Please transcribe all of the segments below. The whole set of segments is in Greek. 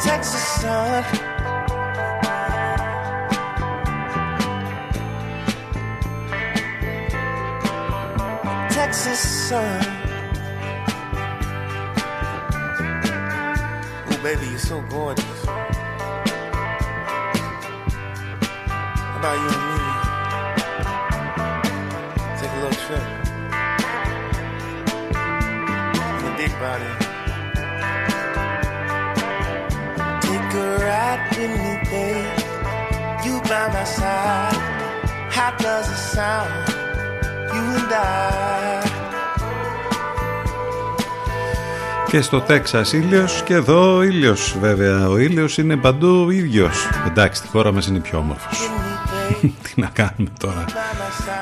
Texas sun. Texas sun. Oh, baby, you're so gorgeous. How about you and me? Take a little trip in a big body. Και στο Τέξας ήλιος και εδώ ήλιος βέβαια. Ο ήλιος είναι παντού ίδιος. Εντάξει, τη χώρα μας είναι πιο όμορφος. Τι να κάνουμε τώρα.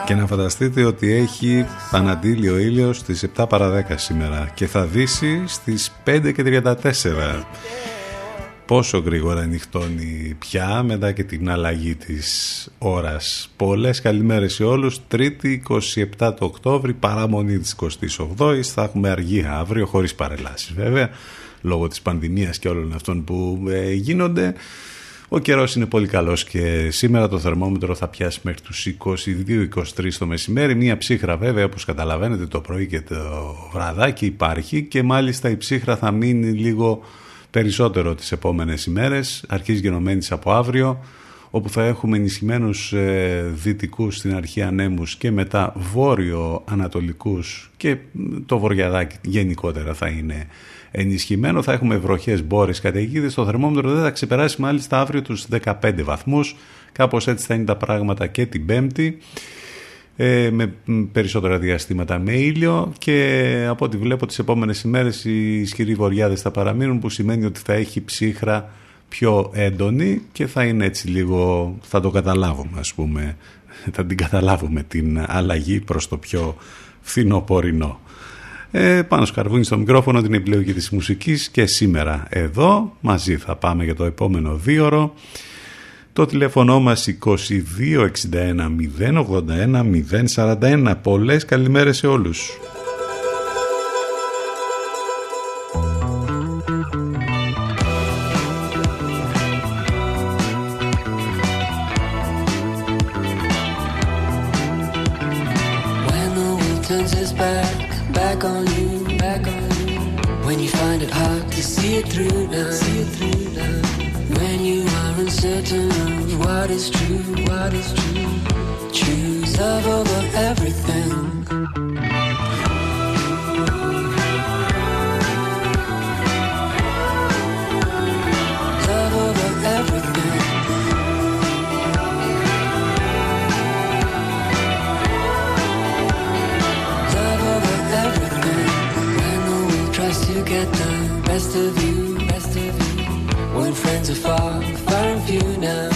Και να φανταστείτε ότι έχει παναντήλει ο ήλιος στις 7 παρα 10 σήμερα και θα δύσει στις 5 και 34 πόσο γρήγορα νυχτώνει πια μετά και την αλλαγή της ώρας. Πολλές καλημέρες σε όλους. Τρίτη 27 το Οκτώβρη, παραμονή της 28ης. Θα έχουμε αργή αύριο, χωρίς παρελάσεις βέβαια, λόγω της πανδημίας και όλων αυτών που ε, γίνονται. Ο καιρός είναι πολύ καλός και σήμερα το θερμόμετρο θα πιάσει μέχρι τους 22-23 το μεσημέρι. Μία ψύχρα βέβαια όπως καταλαβαίνετε το πρωί και το βραδάκι υπάρχει και μάλιστα η ψύχρα θα μείνει λίγο περισσότερο τις επόμενες ημέρες, αρχίζει γενομένης από αύριο, όπου θα έχουμε ενισχυμένους ε, δυτικούς στην αρχή ανέμους και μετά βόρειο-ανατολικούς και το βορειαδάκι γενικότερα θα είναι ενισχυμένο. Θα έχουμε βροχές, μπόρες, καταιγίδες. Το θερμόμετρο δεν θα ξεπεράσει μάλιστα αύριο τους 15 βαθμούς. Κάπως έτσι θα είναι τα πράγματα και την Πέμπτη. Ε, με περισσότερα διαστήματα με ήλιο και από ό,τι βλέπω τις επόμενες ημέρες οι ισχυροί βοριάδες θα παραμείνουν που σημαίνει ότι θα έχει ψύχρα πιο έντονη και θα είναι έτσι λίγο, θα το καταλάβουμε ας πούμε, θα την καταλάβουμε την αλλαγή προς το πιο φθινοπορεινό. Ε, πάνω σκαρβούνι στο μικρόφωνο την επιλογή της μουσικής και σήμερα εδώ μαζί θα πάμε για το επόμενο δίωρο το τηλέφωνο μας 2261 081 041 Πολλές καλημέρες σε όλους Having certain of what is true, what is true. Choose love over everything. Love over everything. Love over everything. Get the best of you, best of you. When friends are far you now.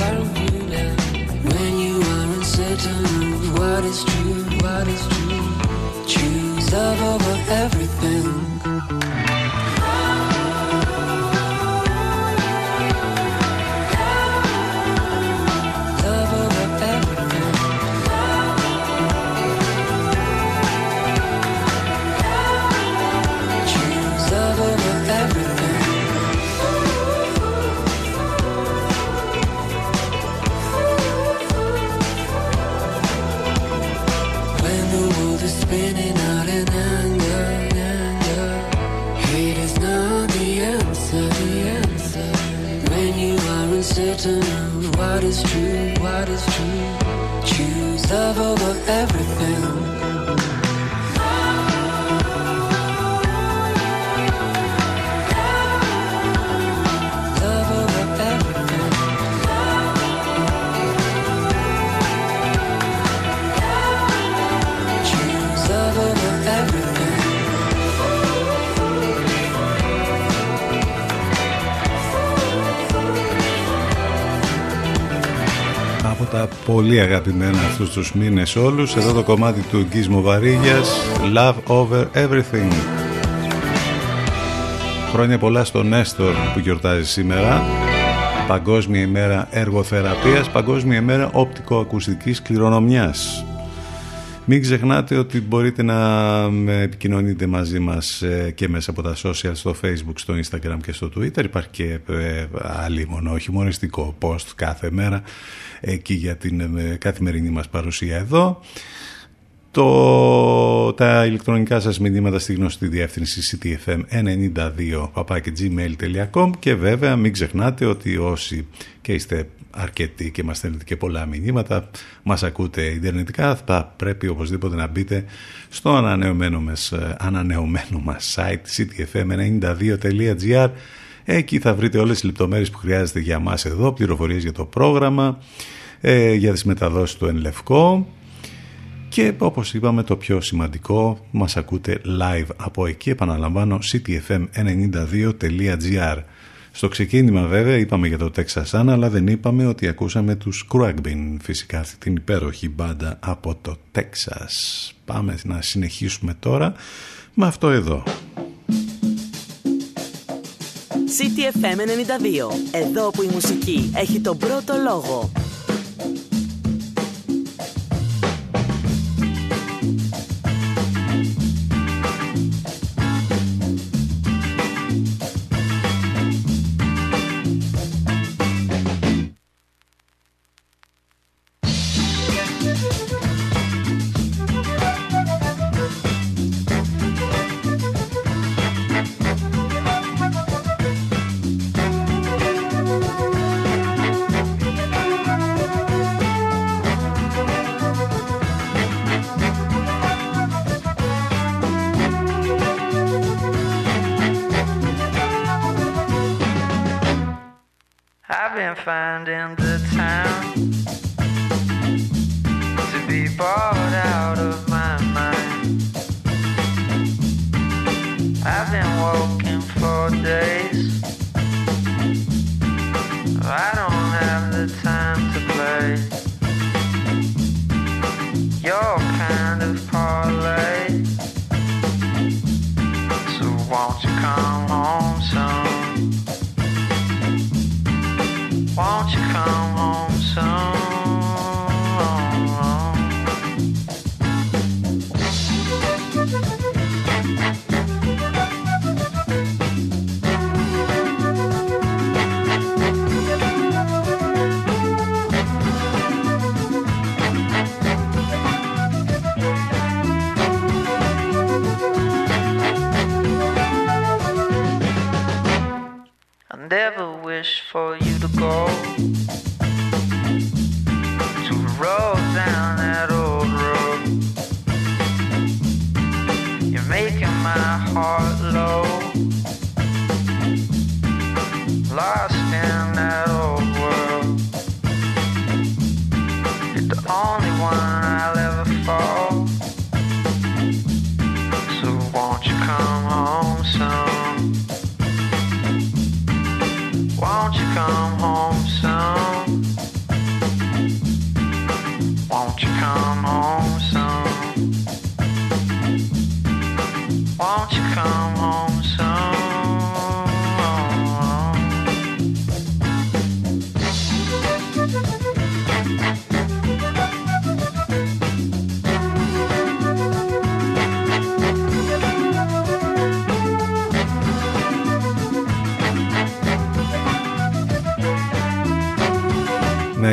Πολύ αγαπημένα αυτούς τους μήνες όλους. Εδώ το κομμάτι του Γκίσμο Βαρύγιας Love Over Everything. Χρόνια πολλά στον Νέστορ που γιορτάζει σήμερα. Παγκόσμια ημέρα εργοθεραπείας Παγκόσμια ημέρα οπτικοακουστικής κληρονομιάς μην ξεχνάτε ότι μπορείτε να επικοινωνείτε μαζί μας ε, και μέσα από τα social στο facebook, στο instagram και στο twitter. Υπάρχει και ε, άλλη μόνο, χειμωνιστικό post κάθε μέρα εκεί για την ε, καθημερινή μας παρουσία εδώ. Το, τα ηλεκτρονικά σας μηνύματα στη γνωστή διεύθυνση ctfm92 gmail.com και βέβαια μην ξεχνάτε ότι όσοι και είστε αρκετοί και μας στέλνετε και πολλά μηνύματα μας ακούτε ιντερνετικά θα πρέπει οπωσδήποτε να μπείτε στο ανανεωμένο μας, ανανεωμένο μας site ctfm92.gr εκεί θα βρείτε όλες τις λεπτομέρειες που χρειάζεται για μας εδώ πληροφορίες για το πρόγραμμα ε, για τις μεταδόσεις του Ενλευκό και όπως είπαμε το πιο σημαντικό μας ακούτε live από εκεί επαναλαμβάνω ctfm92.gr στο ξεκίνημα βέβαια είπαμε για το Texas Sun αλλά δεν είπαμε ότι ακούσαμε τους Cragbin φυσικά αυτή την υπέροχη μπάντα από το Texas. Πάμε να συνεχίσουμε τώρα με αυτό εδώ. CTFM 92. Εδώ που η μουσική έχει τον πρώτο λόγο.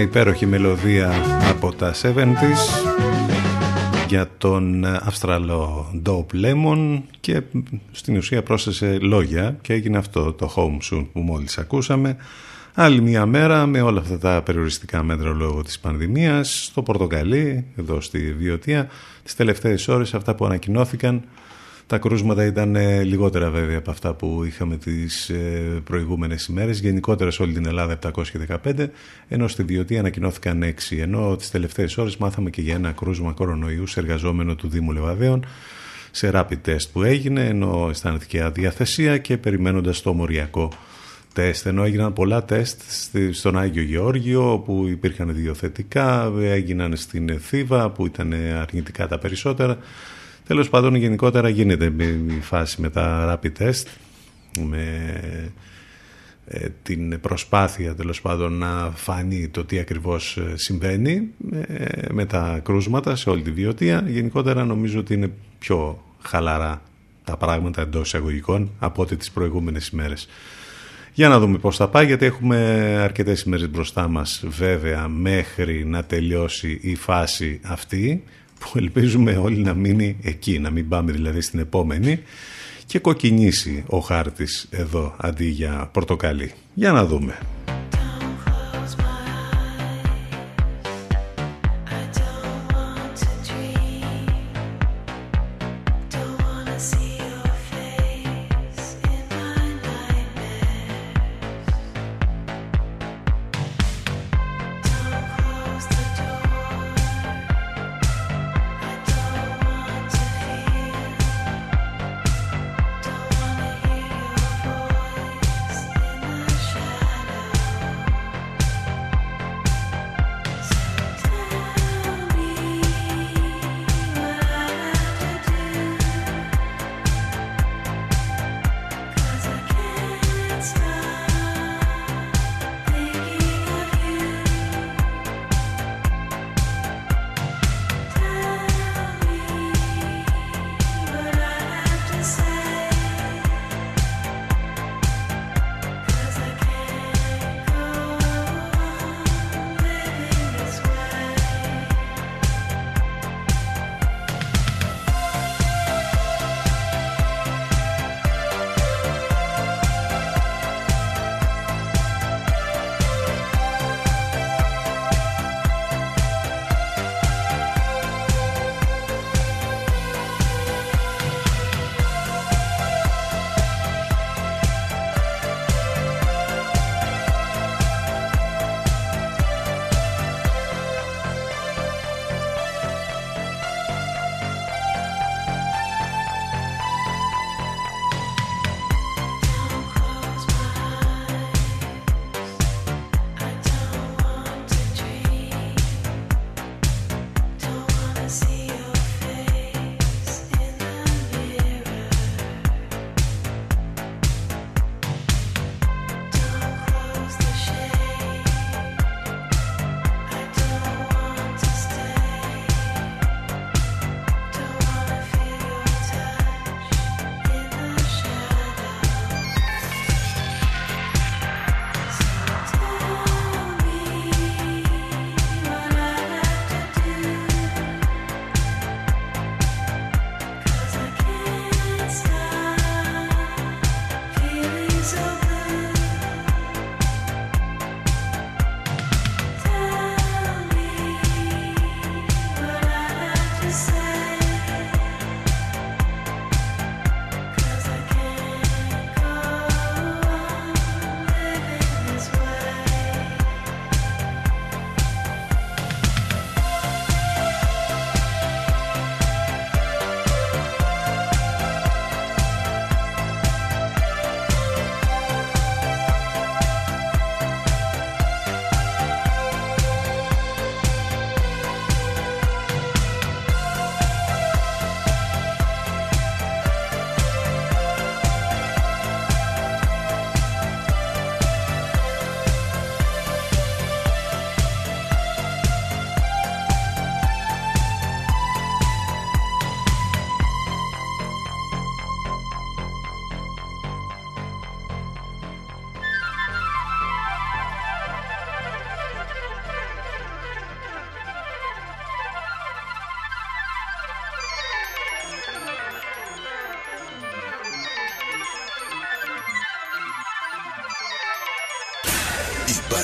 Υπέροχη μελωδία από τα 70's για τον Αυστραλό Dope Lemon και στην ουσία πρόσθεσε λόγια και έγινε αυτό το Home Soon που μόλις ακούσαμε. Άλλη μια μέρα με όλα αυτά τα περιοριστικά μέτρα λόγω της πανδημίας στο Πορτοκαλί, εδώ στη Βιωτία τις τελευταίες ώρες αυτά που ανακοινώθηκαν τα κρούσματα ήταν ε, λιγότερα βέβαια από αυτά που είχαμε τις ε, προηγούμενες ημέρες. Γενικότερα σε όλη την Ελλάδα 715, ενώ στη Βιωτή ανακοινώθηκαν 6. Ενώ τις τελευταίες ώρες μάθαμε και για ένα κρούσμα κορονοϊού σε εργαζόμενο του Δήμου Λεβαδέων σε rapid test που έγινε, ενώ αισθάνθηκε αδιαθεσία και περιμένοντας το μοριακό τεστ. Ενώ έγιναν πολλά τεστ στον Άγιο Γεώργιο, όπου υπήρχαν δύο θετικά, έγιναν στην Θήβα, που ήταν αρνητικά τα περισσότερα. Τέλος πάντων, γενικότερα γίνεται η φάση με τα rapid test, με ε, την προσπάθεια τέλος πάντων να φανεί το τι ακριβώς ε, συμβαίνει ε, με τα κρούσματα σε όλη τη βιωτεία. Γενικότερα νομίζω ότι είναι πιο χαλαρά τα πράγματα εντός εισαγωγικών από ό,τι τις προηγούμενες ημέρες. Για να δούμε πώς θα πάει, γιατί έχουμε αρκετές ημέρες μπροστά μας βέβαια μέχρι να τελειώσει η φάση αυτή που ελπίζουμε όλοι να μείνει εκεί, να μην πάμε δηλαδή στην επόμενη και κοκκινήσει ο χάρτης εδώ αντί για πορτοκαλί. Για να δούμε.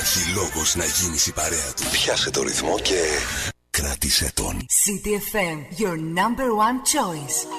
Υπάρχει λόγος να γίνεις η παρέα του. Πιάσε το ρυθμό και κράτησε τον. CTFM, your number one choice.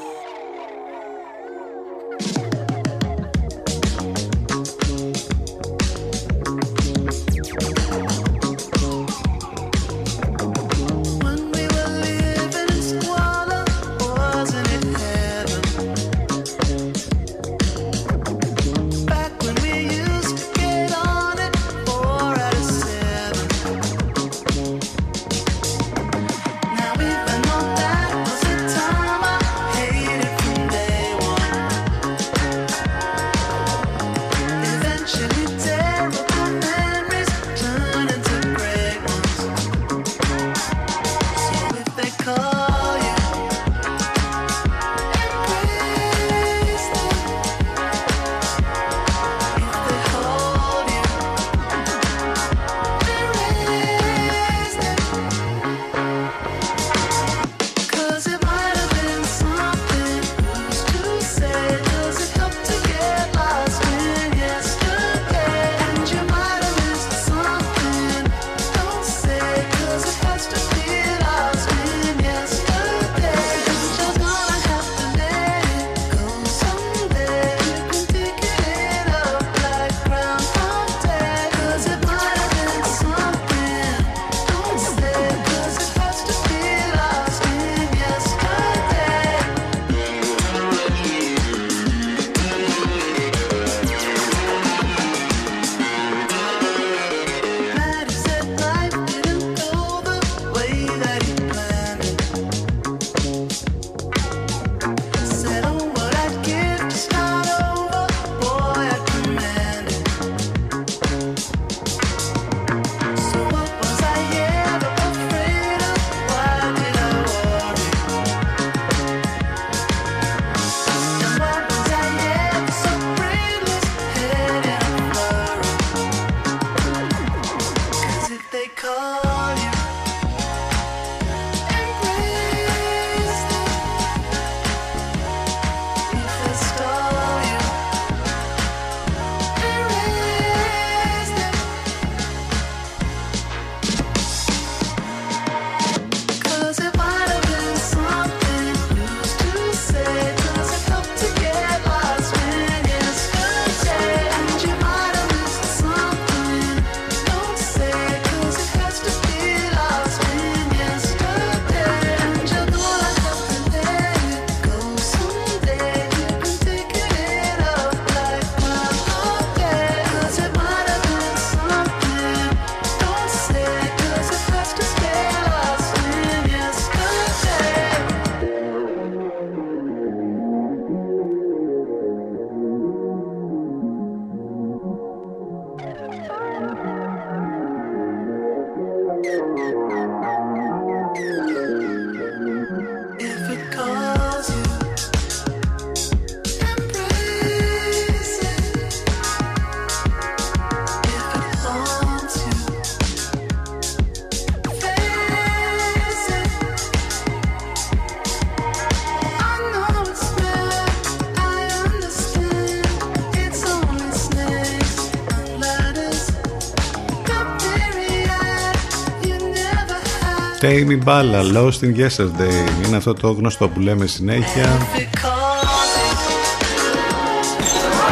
Amy Balla, Lost in Yesterday. Είναι αυτό το γνωστό που λέμε συνέχεια.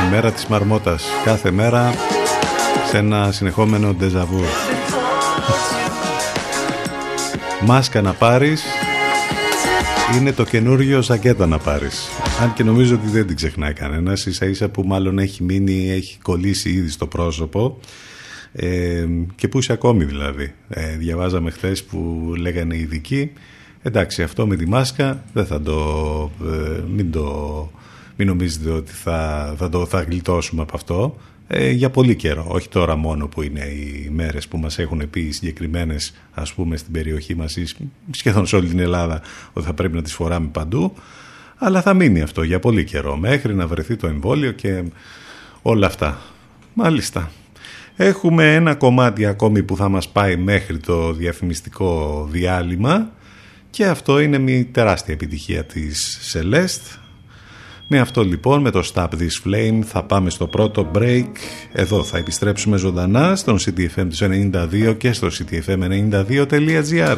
Η μέρα της μαρμότας. Κάθε μέρα σε ένα συνεχόμενο ντεζαβού. Μάσκα να πάρεις είναι το καινούριο ζακέτα να πάρεις. Αν και νομίζω ότι δεν την ξεχνάει κανένας, ίσα ίσα που μάλλον έχει μείνει, έχει κολλήσει ήδη στο πρόσωπο ε, και πού είσαι ακόμη δηλαδή. Ε, διαβάζαμε χθες που λέγανε οι ειδικοί, εντάξει αυτό με τη μάσκα δεν θα το, ε, μην το, μην νομίζετε ότι θα, θα, το, θα γλιτώσουμε από αυτό. Ε, για πολύ καιρό, όχι τώρα μόνο που είναι οι μέρες που μας έχουν πει οι συγκεκριμένες ας πούμε στην περιοχή μας ή σχεδόν σε όλη την Ελλάδα ότι θα πρέπει να τις φοράμε παντού αλλά θα μείνει αυτό για πολύ καιρό μέχρι να βρεθεί το εμβόλιο και όλα αυτά. Μάλιστα. Έχουμε ένα κομμάτι ακόμη που θα μας πάει μέχρι το διαφημιστικό διάλειμμα και αυτό είναι μια τεράστια επιτυχία της Celeste Με αυτό λοιπόν με το Stop This Flame θα πάμε στο πρώτο break. Εδώ θα επιστρέψουμε ζωντανά στον CTFM 92 και στο ctfm92.gr.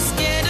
scared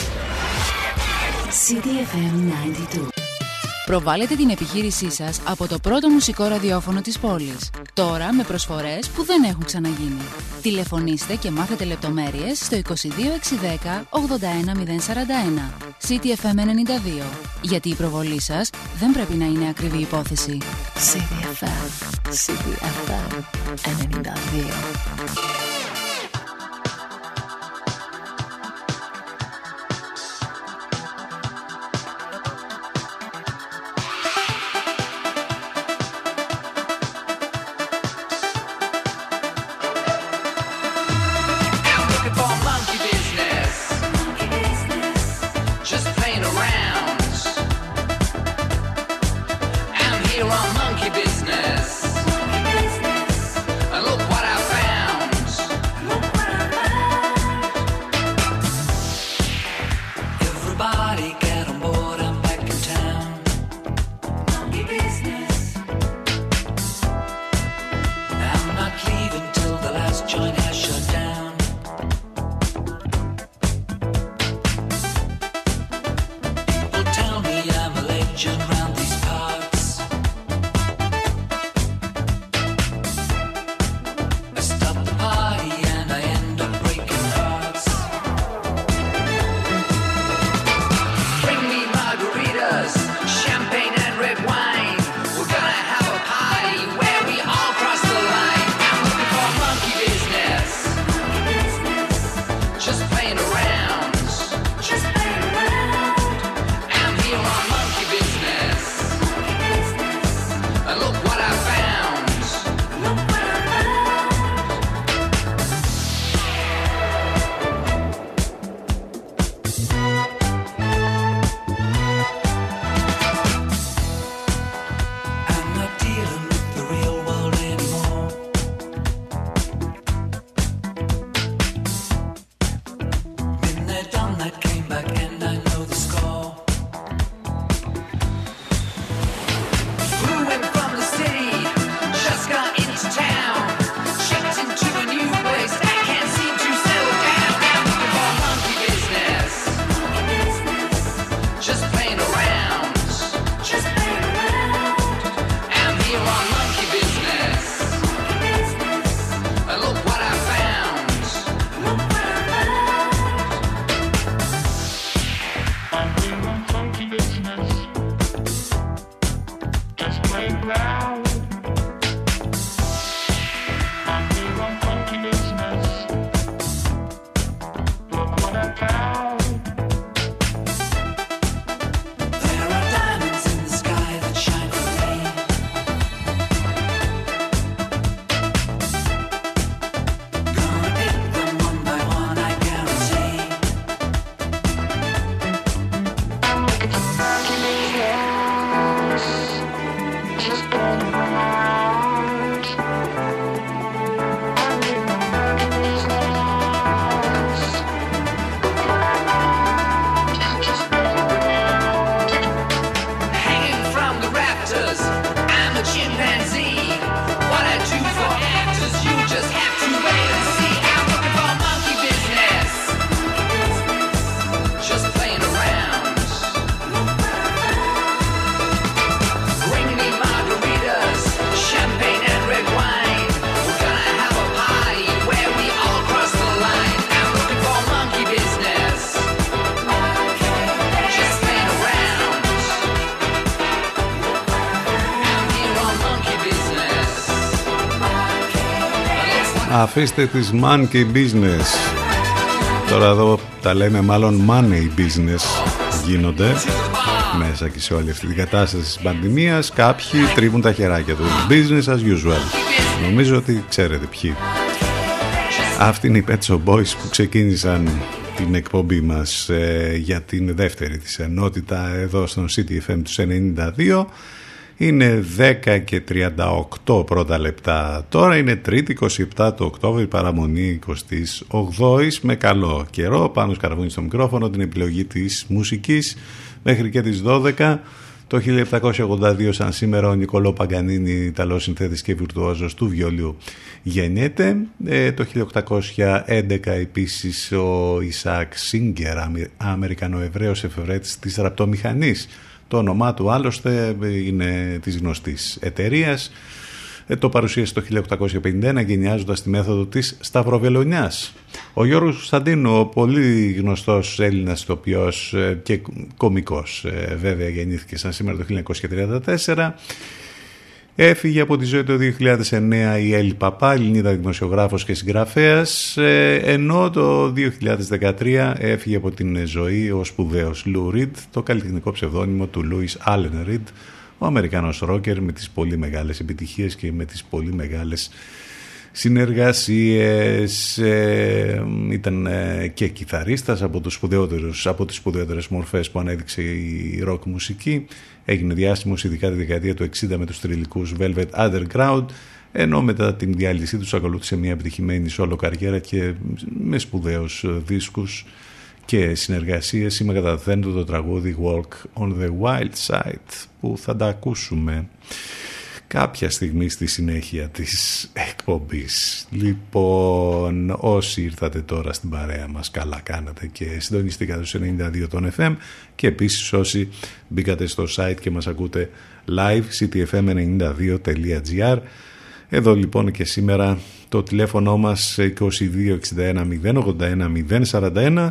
CDFM 92. Προβάλλετε την επιχείρησή σας από το πρώτο μουσικό ραδιόφωνο της πόλης. Τώρα με προσφορές που δεν έχουν ξαναγίνει. Τηλεφωνήστε και μάθετε λεπτομέρειες στο 22610 81041. CTFM 92. Γιατί η προβολή σας δεν πρέπει να είναι ακριβή υπόθεση. CTFM. CTFM 92. Αφήστε τις monkey business. Τώρα εδώ τα λέμε μάλλον money business γίνονται μέσα και σε όλη αυτή την κατάσταση της πανδημίας. Κάποιοι τρίβουν τα χεράκια τους. Business as usual. Νομίζω ότι ξέρετε ποιοι. Αυτοί είναι οι Pet Shop Boys που ξεκίνησαν την εκπομπή μας ε, για την δεύτερη της ενότητα εδώ στον CTFM τους 92 είναι 10 και 38 πρώτα λεπτά τώρα είναι 3η 27 του Οκτώβρη παραμονή 28 με καλό καιρό πάνω σκαρβούνι στο μικρόφωνο την επιλογή της μουσικής μέχρι και τις 12 το 1782 σαν σήμερα ο Νικολό Παγκανίνη, Ιταλός συνθέτης και βιρτουόζος του βιολιού γεννιέται. Ε, το 1811 επίσης ο Ισακ Σίγκερ, Αμερικανοεβραίος εφευρέτης της ραπτομηχανής. Το όνομά του άλλωστε είναι της γνωστής εταιρείας. Ε, το παρουσίασε το 1851 γενιάζοντας τη μέθοδο της Σταυροβελονιάς. Ο Γιώργος Κωνσταντίνου, ο πολύ γνωστός Έλληνας ηθοποιός ε, και κομικός ε, βέβαια γεννήθηκε σαν σήμερα το 1934 Έφυγε από τη ζωή το 2009 η Έλλη Παπά, Ελληνίδα δημοσιογράφος και συγγραφέας, ενώ το 2013 έφυγε από την ζωή ο σπουδαίος Λου Ριντ, το καλλιτεχνικό ψευδόνυμο του Λούις Άλεν Ριντ, ο Αμερικανός ρόκερ με τις πολύ μεγάλες επιτυχίες και με τις πολύ μεγάλες συνεργασίες. Ε, ήταν ε, και κιθαρίστας από, τους σπουδαιότερους, από τις σπουδαιότερες μορφές που ανέδειξε η ροκ μουσική έγινε διάστημος ειδικά τη δεκαετία του 60 με τους τριλικούς Velvet Underground ενώ μετά την διάλυσή τους ακολούθησε μια επιτυχημένη σόλο καριέρα και με σπουδαίους δίσκους και συνεργασίες. Είμαι καταθέτω το τραγούδι Walk on the Wild Side που θα τα ακούσουμε κάποια στιγμή στη συνέχεια της εκπομπής. Λοιπόν, όσοι ήρθατε τώρα στην παρέα μας, καλά κάνατε και συντονιστήκατε στους 92 των FM και επίσης όσοι μπήκατε στο site και μας ακούτε live, ctfm92.gr εδώ λοιπόν και σήμερα το τηλέφωνο μας 2261 081 041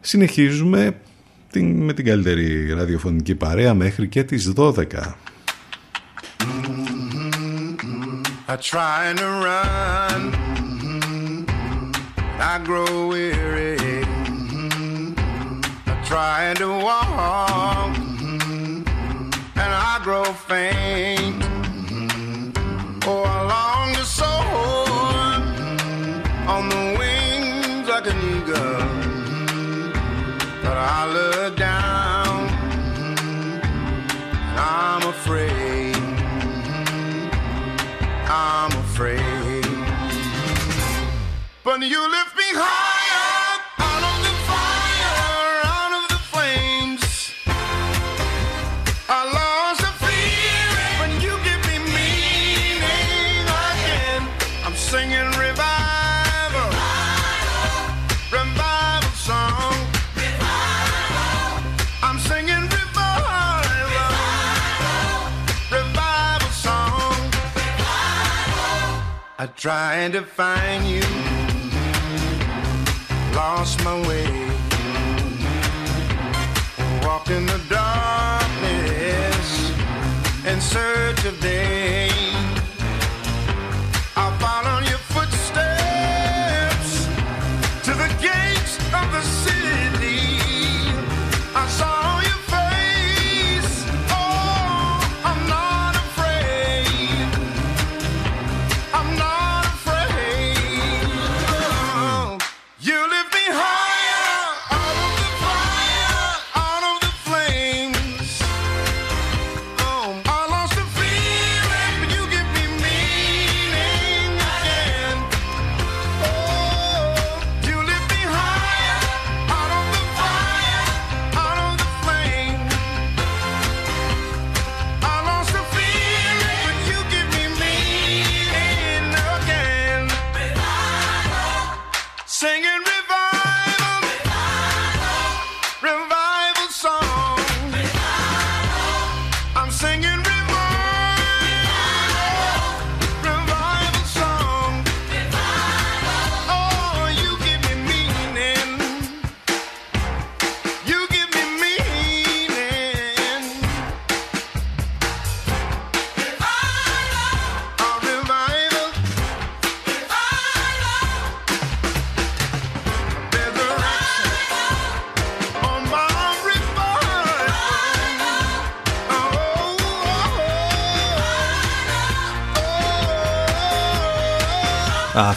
συνεχίζουμε με την καλύτερη ραδιοφωνική παρέα μέχρι και τις 12. I try to run, mm-hmm. I grow weary. Mm-hmm. I try to walk, mm-hmm. and I grow faint. Oh, I long to soar. On the wings like an eagle, but I look down, I'm afraid. But you lift me higher out of the fire, out of the flames. I lost the fear when you give me meaning again. I'm singing revival, revival song. I'm singing revival, revival song. I tried to find you, lost my way, walked in the darkness in search of day.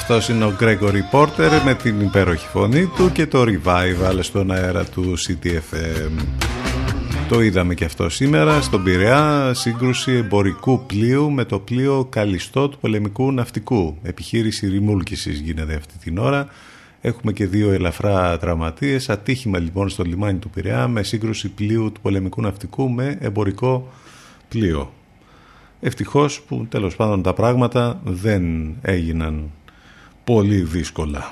Αυτός είναι ο Gregory Porter με την υπέροχη φωνή του και το revival στον αέρα του CTFM. Το είδαμε και αυτό σήμερα στον Πειραιά, σύγκρουση εμπορικού πλοίου με το πλοίο Καλιστό του πολεμικού ναυτικού. Επιχείρηση ρημούλκησης γίνεται αυτή την ώρα. Έχουμε και δύο ελαφρά τραυματίες. Ατύχημα λοιπόν στο λιμάνι του Πειραιά με σύγκρουση πλοίου του πολεμικού ναυτικού με εμπορικό πλοίο. Ευτυχώς που τέλος πάντων τα πράγματα δεν έγιναν πολύ δύσκολα.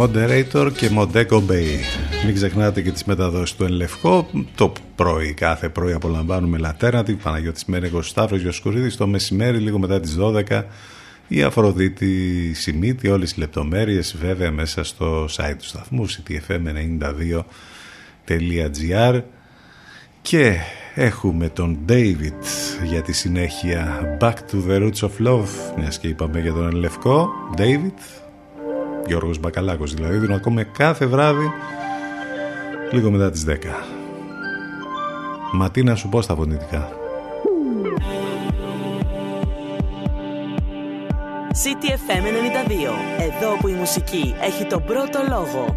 Moderator και Modeco Bay. Μην ξεχνάτε και τις μεταδόσεις του Ελευκό. Το πρωί, κάθε πρωί απολαμβάνουμε Λατέρνατη, Παναγιώτης Μένεγος, Σταύρος Γιοσκουρίδης, το μεσημέρι λίγο μετά τις 12 η Αφροδίτη Σιμίτη, όλες οι λεπτομέρειες βέβαια μέσα στο site του σταθμού ctfm92.gr και έχουμε τον David για τη συνέχεια. Back to the Roots of Love μιας και είπαμε για τον Ελευκό David Γιώργος Μπακαλάκος δηλαδή δίνω ακόμα κάθε βράδυ λίγο μετά τις 10 Μα τι να σου πω στα φωνητικά. CTFM 92 Εδώ που η μουσική έχει τον πρώτο λόγο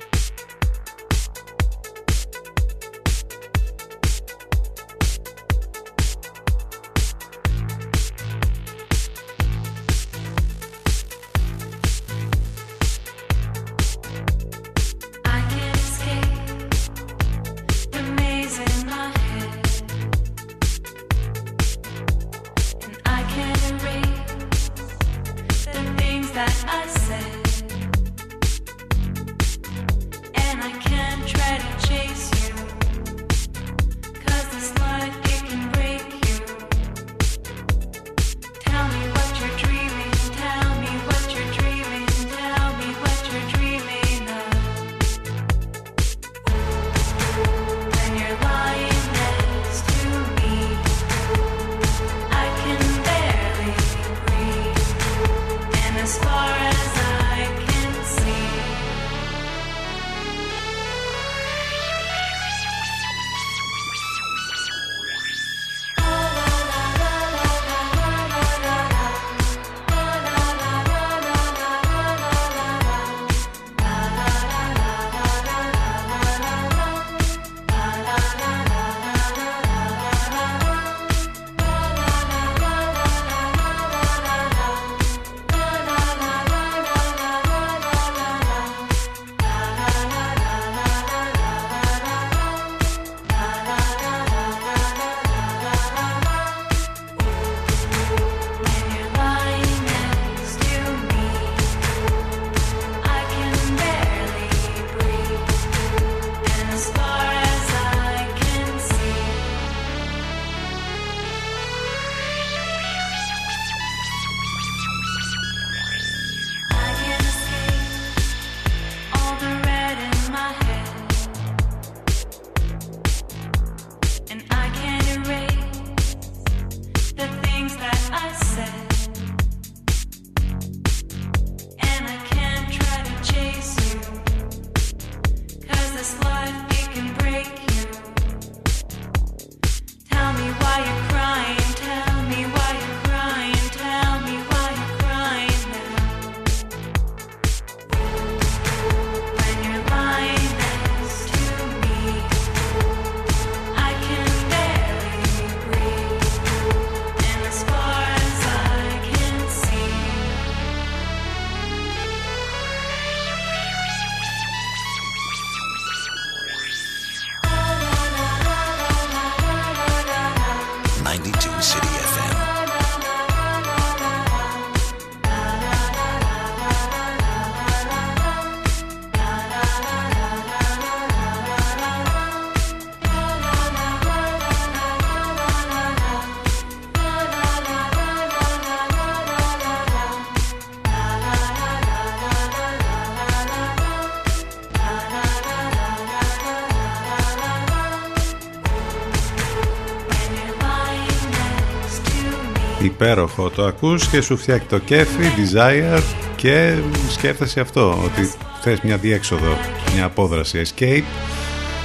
Υπέροχο το ακούς και σου φτιάχνει το κέφι, desire και σκέφτεσαι αυτό ότι θες μια διέξοδο, μια απόδραση escape.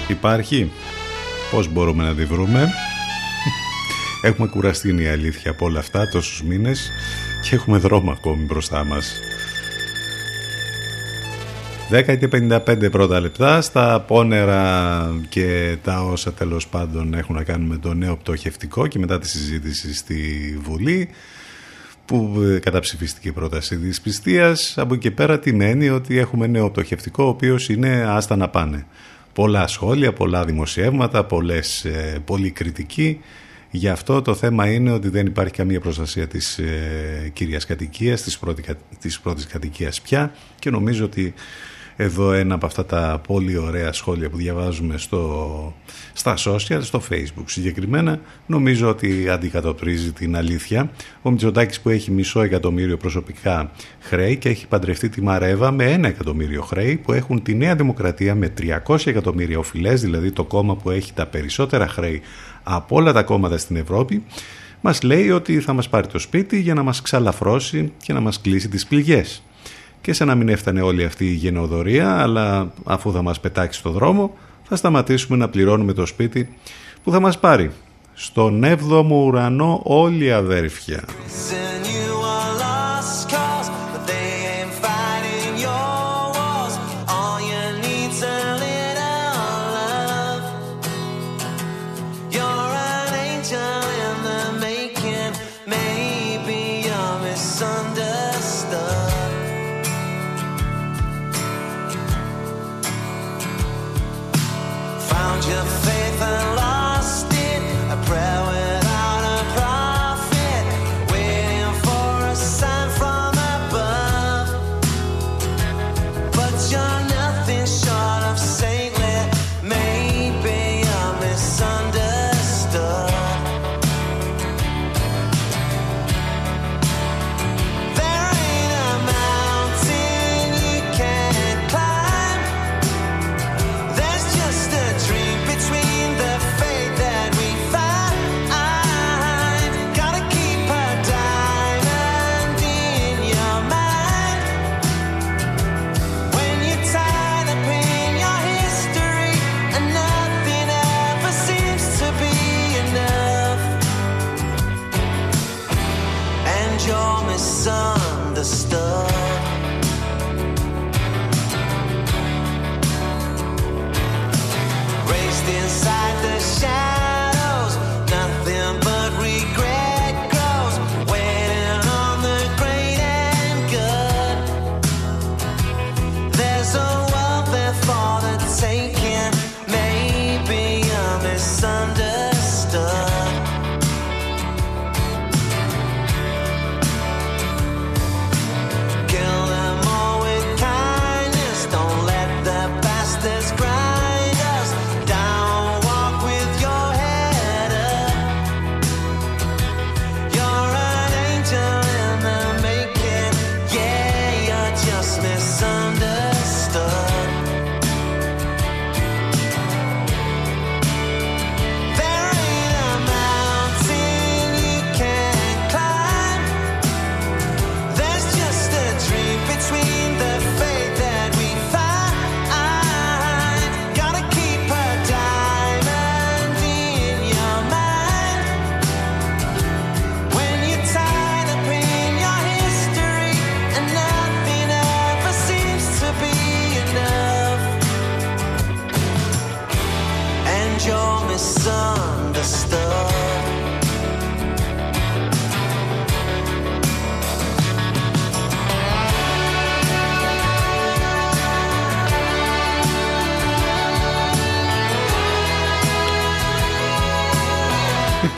Υπάρχει. Πως μπορούμε να τη βρούμε; Έχουμε κουραστεί είναι η αλήθεια από όλα αυτά τόσους μήνες και έχουμε δρόμο ακόμη μπροστά μας 10 και 55 πρώτα λεπτά στα πόνερα και τα όσα τέλος πάντων έχουν να κάνουν με το νέο πτωχευτικό και μετά τη συζήτηση στη Βουλή που καταψηφίστηκε η πρόταση της πιστείας από εκεί και πέρα τι μένει ότι έχουμε νέο πτωχευτικό ο οποίος είναι άστα να πάνε. Πολλά σχόλια, πολλά δημοσιεύματα πολλές, ε, πολλή κριτική Γι' αυτό το θέμα είναι ότι δεν υπάρχει καμία προστασία της ε, κυρίας κατοικίας, της, πρώτη, της πρώτης κατοικίας πια. Και νομίζω ότι εδώ ένα από αυτά τα πολύ ωραία σχόλια που διαβάζουμε στο, στα social, στο facebook συγκεκριμένα, νομίζω ότι αντικατοπτρίζει την αλήθεια. Ο Μητσοτάκης που έχει μισό εκατομμύριο προσωπικά χρέη και έχει παντρευτεί τη Μαρέβα με ένα εκατομμύριο χρέη που έχουν τη Νέα Δημοκρατία με 300 εκατομμύρια οφειλές, δηλαδή το κόμμα που έχει τα περισσότερα χρέη από όλα τα κόμματα στην Ευρώπη, μας λέει ότι θα μας πάρει το σπίτι για να μας ξαλαφρώσει και να μας κλείσει τις πληγές και σαν να μην έφτανε όλη αυτή η γενοδορία αλλά αφού θα μας πετάξει στο δρόμο θα σταματήσουμε να πληρώνουμε το σπίτι που θα μας πάρει. Στον 7ο ουρανό όλοι αδέρφια.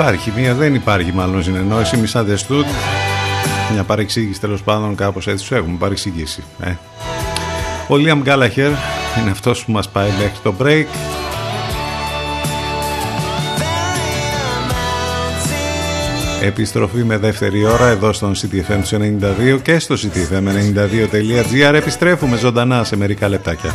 Υπάρχει μία, δεν υπάρχει μάλλον συνεννόηση, μισά δεστούτ. Μια παρεξήγηση τέλος πάντων, κάπως έτσι σου έχουμε παρεξηγήσει. Ε. Ο Λίαμ Γκάλαχερ είναι αυτός που μας πάει μέχρι το break. Επιστροφή με δεύτερη ώρα εδώ στον CTFM 92 και στο ctfm92.gr επιστρέφουμε ζωντανά σε μερικά λεπτάκια.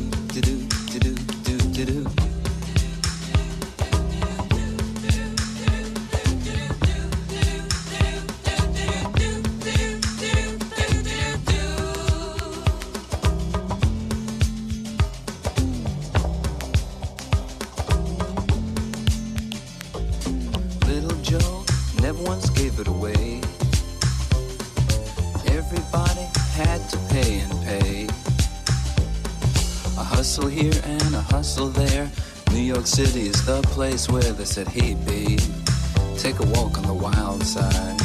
City is the place where they said, Hey, babe, take a walk on the wild side.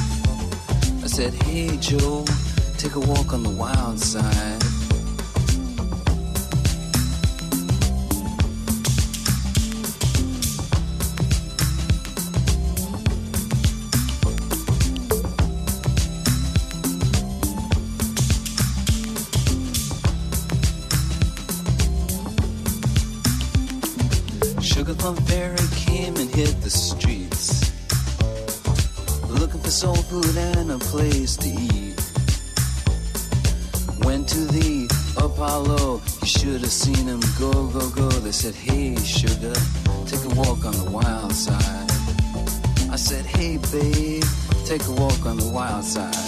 I said, Hey, Joe, take a walk on the wild side. outside.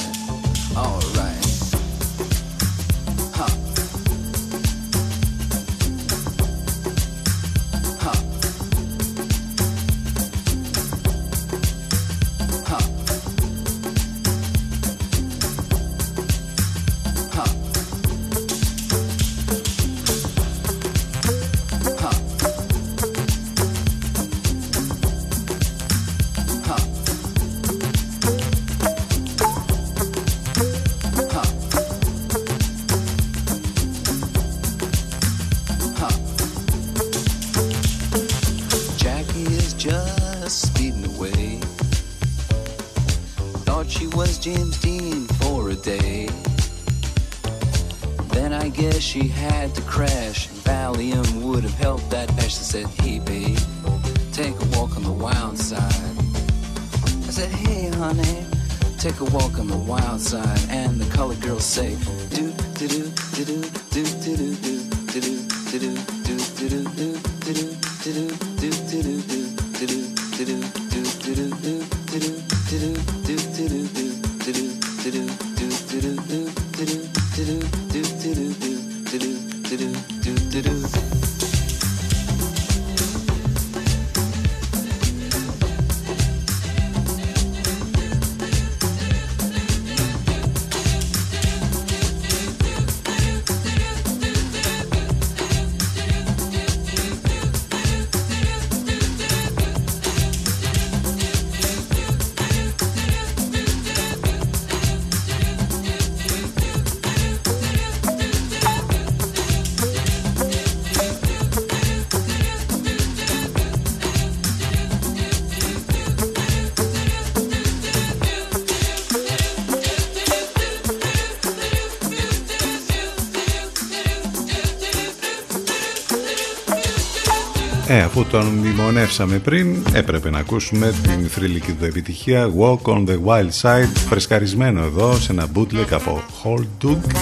Τον μνημονεύσαμε πριν, έπρεπε να ακούσουμε την θρηλυκή του επιτυχία Walk on the Wild Side, φρεσκαρισμένο εδώ σε ένα bootleg από Hold Duke.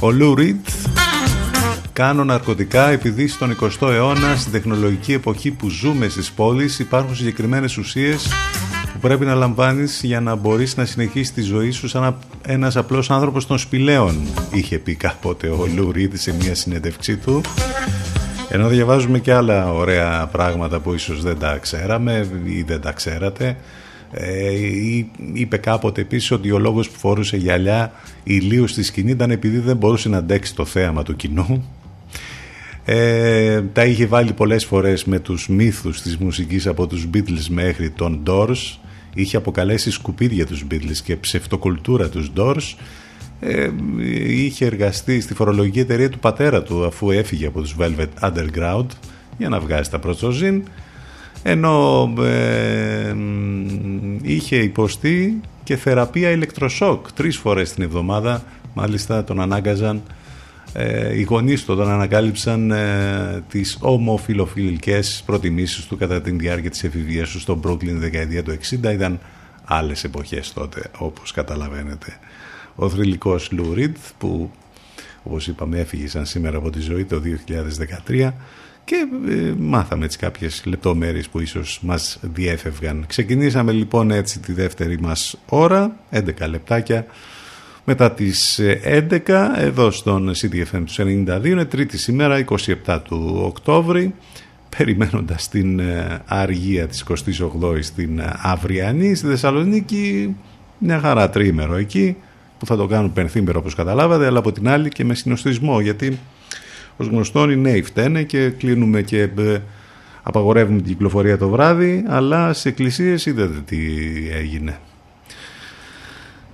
Ο Lou Reed κάνω ναρκωτικά επειδή στον 20ο αιώνα, στην τεχνολογική εποχή που ζούμε στις πόλεις, υπάρχουν συγκεκριμένες ουσίες που πρέπει να λαμβάνεις για να μπορείς να συνεχίσεις τη ζωή σου σαν ένας απλός άνθρωπος των σπηλαίων, είχε πει κάποτε ο Lou Reed σε μια συνέντευξή του Ενώ διαβάζουμε και άλλα ωραία πράγματα που ίσως δεν τα ξέραμε ή δεν τα ξέρατε. Ε, είπε κάποτε επίσης ότι ο λόγος που φορούσε γυαλιά ηλίου στη σκηνή ήταν επειδή δεν μπορούσε να αντέξει το θέαμα του κοινού. Ε, τα είχε βάλει πολλές φορές με τους μύθους της μουσικής από τους Beatles μέχρι τον Doors. Είχε αποκαλέσει σκουπίδια τους Beatles και ψευτοκουλτούρα τους Doors ε, είχε εργαστεί στη φορολογική εταιρεία του πατέρα του αφού έφυγε από τους Velvet Underground για να βγάζει τα προτσοζήν ενώ ε, είχε υποστεί και θεραπεία ηλεκτροσόκ τρεις φορές την εβδομάδα. Μάλιστα τον ανάγκαζαν ε, οι γονείς του όταν ανακάλυψαν ε, τις ομοφιλοφιλικές προτιμήσεις του κατά την διάρκεια της εφηβείας του στο Brooklyn δεκαετία του 60 ήταν άλλες εποχές τότε όπως καταλαβαίνετε ο θρηλυκός Λου που όπως είπαμε έφυγε σαν σήμερα από τη ζωή το 2013 και ε, μάθαμε έτσι κάποιες λεπτομέρειες που ίσως μας διέφευγαν. Ξεκινήσαμε λοιπόν έτσι τη δεύτερη μας ώρα, 11 λεπτάκια μετά τις 11 εδώ στον CDFM τους 92 είναι τρίτη σήμερα 27 του Οκτώβρη περιμένοντας την ε, αργία της 28ης στην ε, Αυριανή στη Θεσσαλονίκη μια χαρά τρίμερο εκεί που θα το κάνουν πενθήμερο όπως καταλάβατε αλλά από την άλλη και με συνοστισμό γιατί ως γνωστόν οι νέοι φταίνε και κλείνουμε και ε, απαγορεύουμε την κυκλοφορία το βράδυ αλλά σε εκκλησίες είδατε τι έγινε.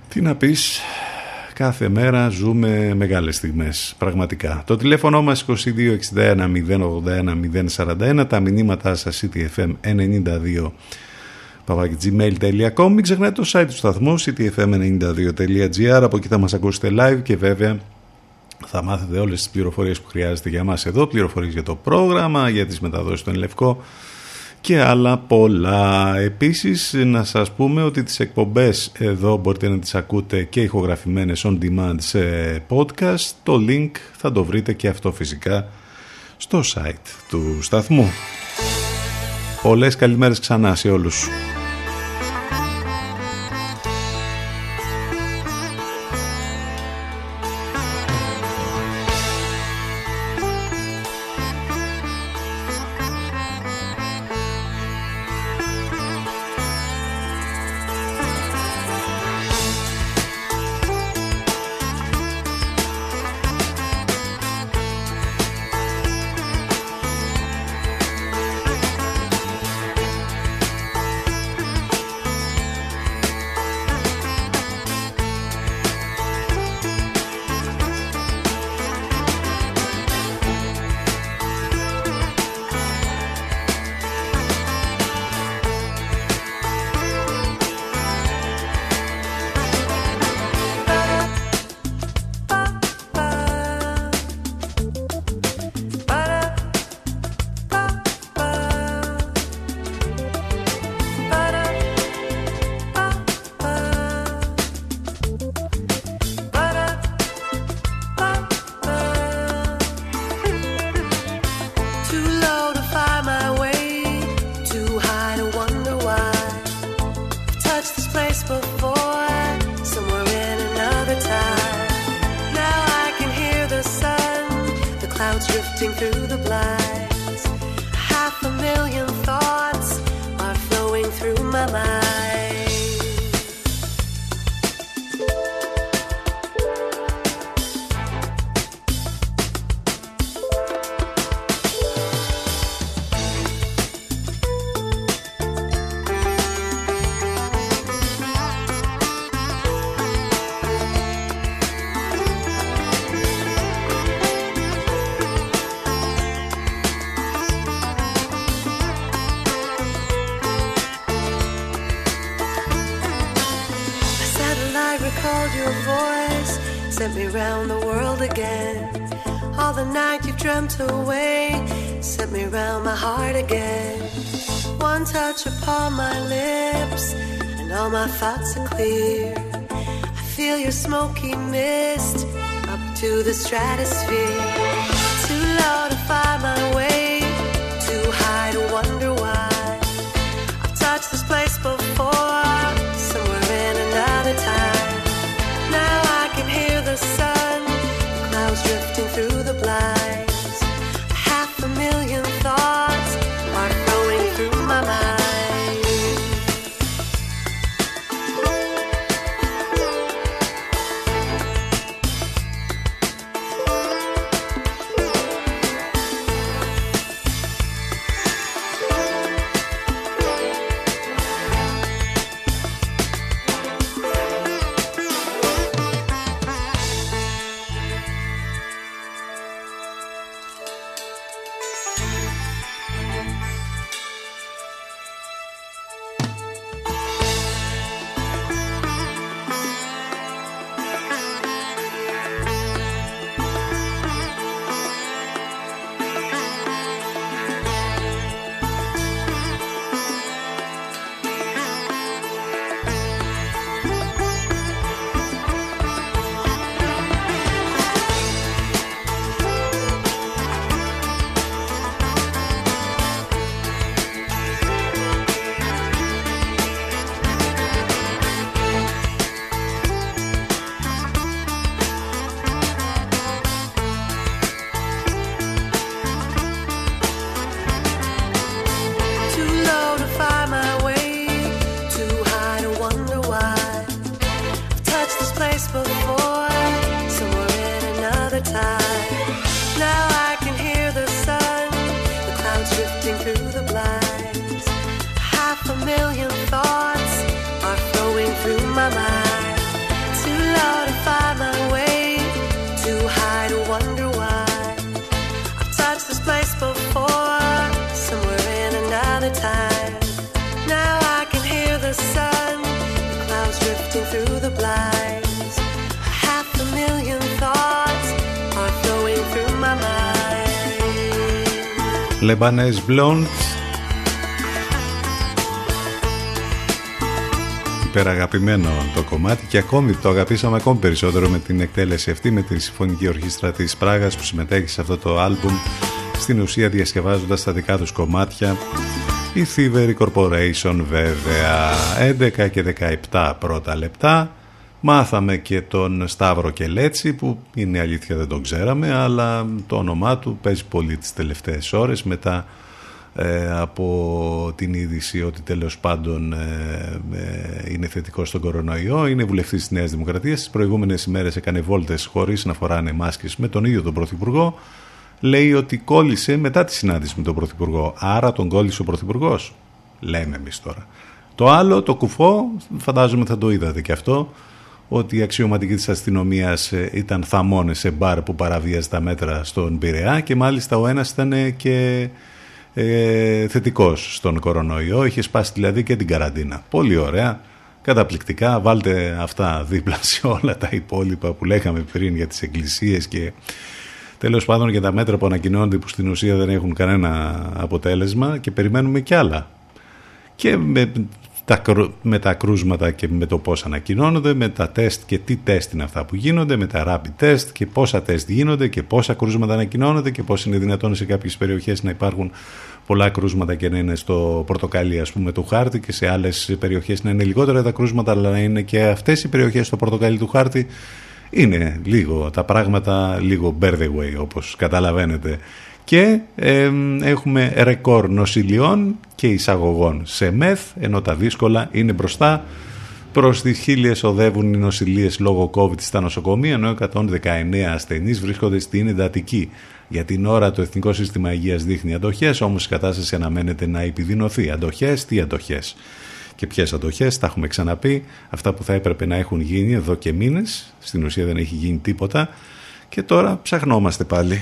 Τι να πεις κάθε μέρα ζούμε μεγάλες στιγμές πραγματικά. Το τηλέφωνο μας 2261 081 041 τα μηνύματά σας ctfm92 pavakgmail.com Μην ξεχνάτε το site του σταθμού ctfm92.gr Από εκεί θα μας ακούσετε live και βέβαια θα μάθετε όλες τις πληροφορίες που χρειάζεται για μας εδώ πληροφορίες για το πρόγραμμα, για τις μεταδόσεις στον Λευκό και άλλα πολλά. Επίσης να σας πούμε ότι τις εκπομπές εδώ μπορείτε να τις ακούτε και ηχογραφημένες on demand σε podcast. Το link θα το βρείτε και αυτό φυσικά στο site του σταθμού. Πολλές καλημέρες ξανά σε όλους. Mind. Lebanese Blonde Υπεραγαπημένο το κομμάτι και ακόμη το αγαπήσαμε ακόμη περισσότερο με την εκτέλεση αυτή με τη Συμφωνική Ορχήστρα της Πράγας που συμμετέχει σε αυτό το άλμπουμ στην ουσία διασκευάζοντας τα δικά τους κομμάτια. Η Thievery Corporation βέβαια. 11 και 17 πρώτα λεπτά μάθαμε και τον Σταύρο Κελέτσι που είναι αλήθεια δεν τον ξέραμε αλλά το όνομά του παίζει πολύ τις τελευταίες ώρες μετά ε, από την είδηση ότι τέλος πάντων ε, ε, είναι θετικός στον κορονοϊό. Είναι βουλευτής της Νέας Δημοκρατίας. Τις προηγούμενες ημέρες έκανε βόλτες χωρίς να φοράνε μάσκες με τον ίδιο τον Πρωθυπουργό. Λέει ότι κόλλησε μετά τη συνάντηση με τον Πρωθυπουργό. Άρα τον κόλλησε ο Πρωθυπουργός. Λέμε εμείς τώρα. Το άλλο, το κουφό, φαντάζομαι θα το είδατε και αυτό, ότι οι αξιωματικοί της αστυνομίας ε, ήταν θαμώνες σε μπαρ που παραβίαζε τα μέτρα στον Πειραιά και μάλιστα ο ένας ήταν και ε, θετικός στον κορονοϊό, είχε σπάσει δηλαδή και την καραντίνα. Πολύ ωραία, καταπληκτικά, βάλτε αυτά δίπλα σε όλα τα υπόλοιπα που λέγαμε πριν για τις εκκλησίες και τέλος πάντων για τα μέτρα που ανακοινώνονται που στην ουσία δεν έχουν κανένα αποτέλεσμα και περιμένουμε κι άλλα. Και με τα, με τα κρούσματα και με το πώς ανακοινώνονται, με τα τεστ και τι τεστ είναι αυτά που γίνονται, με τα rapid test και πόσα τεστ γίνονται και πόσα κρούσματα ανακοινώνονται και πώς είναι δυνατόν σε κάποιες περιοχές να υπάρχουν πολλά κρούσματα και να είναι στο πορτοκάλι ας πούμε του χάρτη και σε άλλες περιοχές να είναι λιγότερα τα κρούσματα αλλά να είναι και αυτές οι περιοχές στο πορτοκάλι του χάρτη είναι λίγο τα πράγματα λίγο bear the way όπως καταλαβαίνετε και ε, έχουμε ρεκόρ νοσηλιών και εισαγωγών σε μεθ ενώ τα δύσκολα είναι μπροστά. Προς τις χίλιες οδεύουν οι νοσηλίες λόγω COVID στα νοσοκομεία ενώ 119 ασθενείς βρίσκονται στην εντατική. Για την ώρα το Εθνικό Σύστημα Υγείας δείχνει αντοχές όμως η κατάσταση αναμένεται να επιδεινωθεί. Αντοχές, τι αντοχές; Και ποιες αντοχές, τα έχουμε ξαναπεί. Αυτά που θα έπρεπε να έχουν γίνει εδώ και μήνες στην ουσία δεν έχει γίνει τίποτα. Και τώρα ψαχνόμαστε πάλι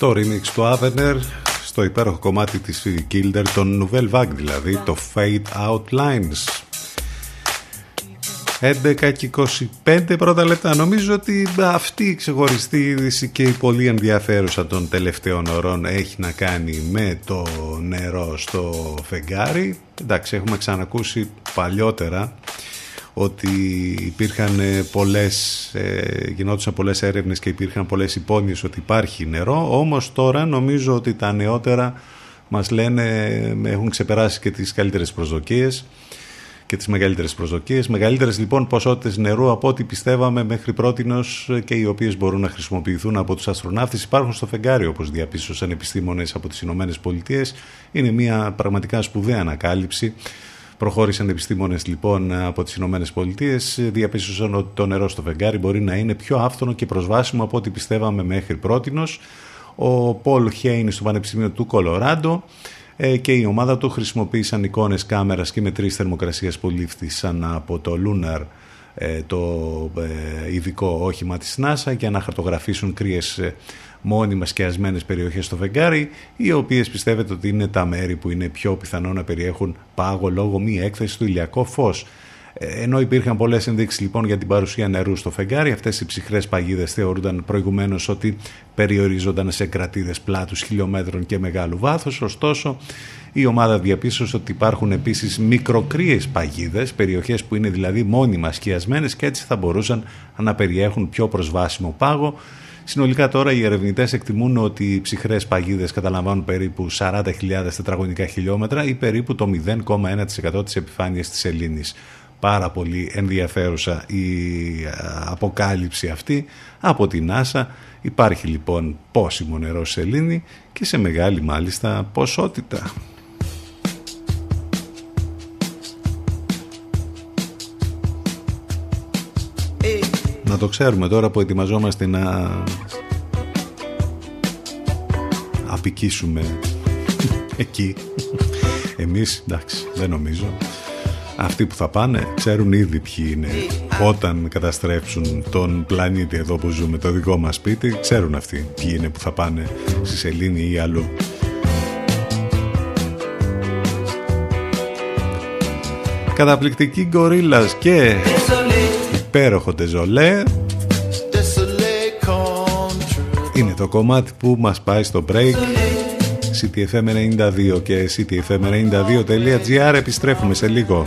Το remix του Avener στο υπέροχο κομμάτι της Kilder, των Nouvelle Vague δηλαδή, το Fade Out Lines. 11 και 25 πρώτα λεπτά. Νομίζω ότι αυτή η ξεχωριστή είδηση και η πολύ ενδιαφέρουσα των τελευταίων ωρών έχει να κάνει με το νερό στο φεγγάρι. Εντάξει, έχουμε ξανακούσει παλιότερα ότι υπήρχαν ε, πολλές, ε, γινόντουσαν πολλές έρευνες και υπήρχαν πολλές υπόνοιες ότι υπάρχει νερό, όμως τώρα νομίζω ότι τα νεότερα μας λένε, έχουν ξεπεράσει και τις καλύτερες προσδοκίες και τις μεγαλύτερες προσδοκίες. Μεγαλύτερες λοιπόν ποσότητες νερού από ό,τι πιστεύαμε μέχρι πρότινος και οι οποίες μπορούν να χρησιμοποιηθούν από τους αστροναύτες υπάρχουν στο φεγγάρι όπως διαπίστωσαν επιστήμονες από τις Ηνωμένες Πολιτείες. Είναι μια πραγματικά σπουδαία ανακάλυψη Προχώρησαν επιστήμονες λοιπόν από τις Ηνωμένες Πολιτείες, διαπίστωσαν ότι το νερό στο φεγγάρι μπορεί να είναι πιο άφθονο και προσβάσιμο από ό,τι πιστεύαμε μέχρι πρότινος. Ο Πολ Χέιν στο Πανεπιστήμιο του Κολοράντο ε, και η ομάδα του χρησιμοποίησαν εικόνες κάμερας και μετρήσεις θερμοκρασίας που λήφθησαν από το Lunar ε, το ε, ειδικό όχημα της NASA για να χαρτογραφήσουν κρύες ε, μόνιμα σκιασμένες περιοχές στο φεγγάρι οι οποίες πιστεύετε ότι είναι τα μέρη που είναι πιο πιθανό να περιέχουν πάγο λόγω μη έκθεση του ηλιακό φως. Ενώ υπήρχαν πολλές ενδείξεις λοιπόν για την παρουσία νερού στο φεγγάρι, αυτές οι ψυχρές παγίδες θεωρούνταν προηγουμένως ότι περιορίζονταν σε κρατίδες πλάτους χιλιόμετρων και μεγάλου βάθους, ωστόσο η ομάδα διαπίστωσε ότι υπάρχουν επίσης μικροκρύες παγίδες, περιοχές που είναι δηλαδή μόνιμα σκιασμένες και έτσι θα μπορούσαν να περιέχουν πιο προσβάσιμο πάγο. Συνολικά τώρα οι ερευνητές εκτιμούν ότι οι ψυχρές παγίδες καταλαμβάνουν περίπου 40.000 τετραγωνικά χιλιόμετρα ή περίπου το 0,1% της επιφάνειας της Ελλήνης. Πάρα πολύ ενδιαφέρουσα η αποκάλυψη αυτή από την NASA. Υπάρχει λοιπόν πόσιμο νερό σε Ελλήνη και σε μεγάλη μάλιστα ποσότητα. Να το ξέρουμε τώρα που ετοιμαζόμαστε να απικήσουμε εκεί. Εμείς, εντάξει, δεν νομίζω. Αυτοί που θα πάνε ξέρουν ήδη ποιοι είναι. Όταν καταστρέψουν τον πλανήτη εδώ που ζούμε, το δικό μας σπίτι, ξέρουν αυτοί ποιοι είναι που θα πάνε στη Σελήνη ή αλλού. Καταπληκτική γκορίλας και υπέροχο τεζολέ είναι το κομμάτι που μας πάει στο break. CTFM92 και CTFM92.gr επιστρέφουμε σε λίγο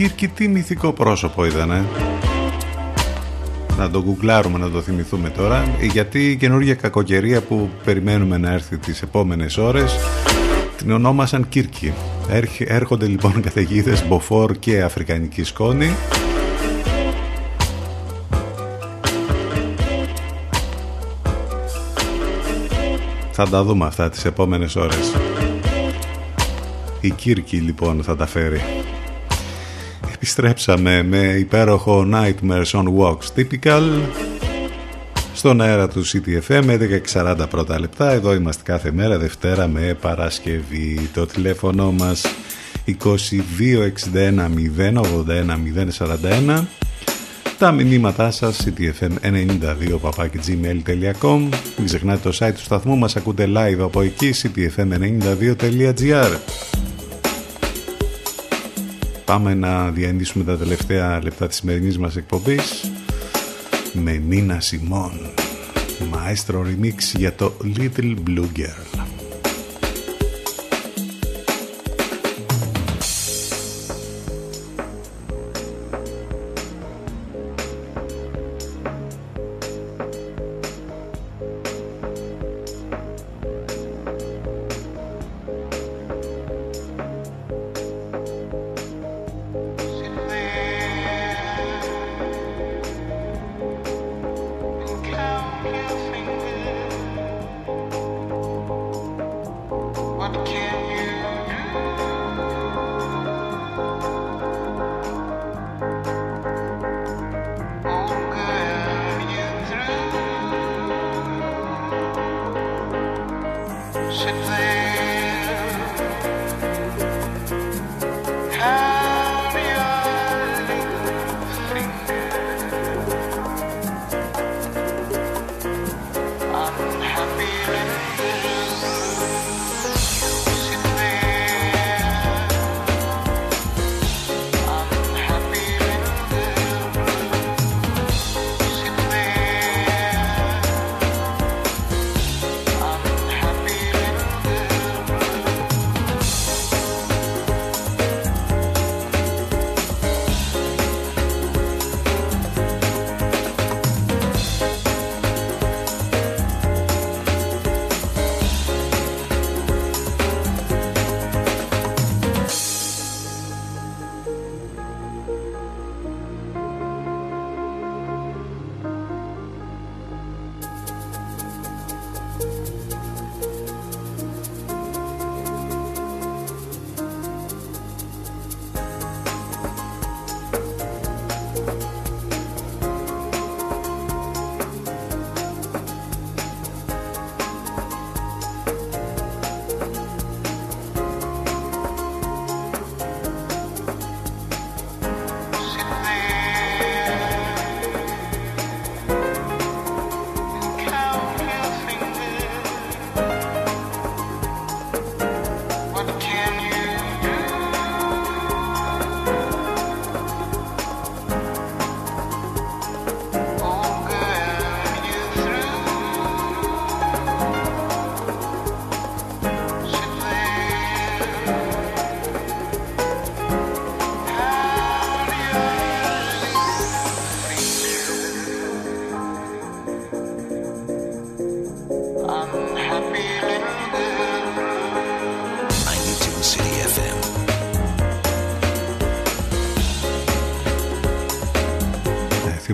Κίρκη τι μυθικό πρόσωπο ήτανε. Να το γκουγκλάρουμε να το θυμηθούμε τώρα γιατί η καινούργια κακοκαιρία που περιμένουμε να έρθει τις επόμενες ώρες την ονόμασαν Κίρκη. Έρχονται λοιπόν καταιγίδες Μποφόρ και Αφρικανική σκόνη Θα τα δούμε αυτά τις επόμενες ώρες. Η Κίρκη λοιπόν θα τα φέρει επιστρέψαμε με υπέροχο Nightmares on Walks Typical στον αέρα του CTFM 11.40 πρώτα λεπτά. Εδώ είμαστε κάθε μέρα Δευτέρα με Παρασκευή. Το τηλέφωνο μας 2261 081 041 τα μηνύματά σας ctfm92 papakigmail.com Μην ξεχνάτε το site του σταθμού μας ακούτε live από εκεί ctfm92.gr Πάμε να διανύσουμε τα τελευταία λεπτά της σημερινής μας εκπομπής με Νίνα Σιμών. Maestro Remix για το Little Blue Girl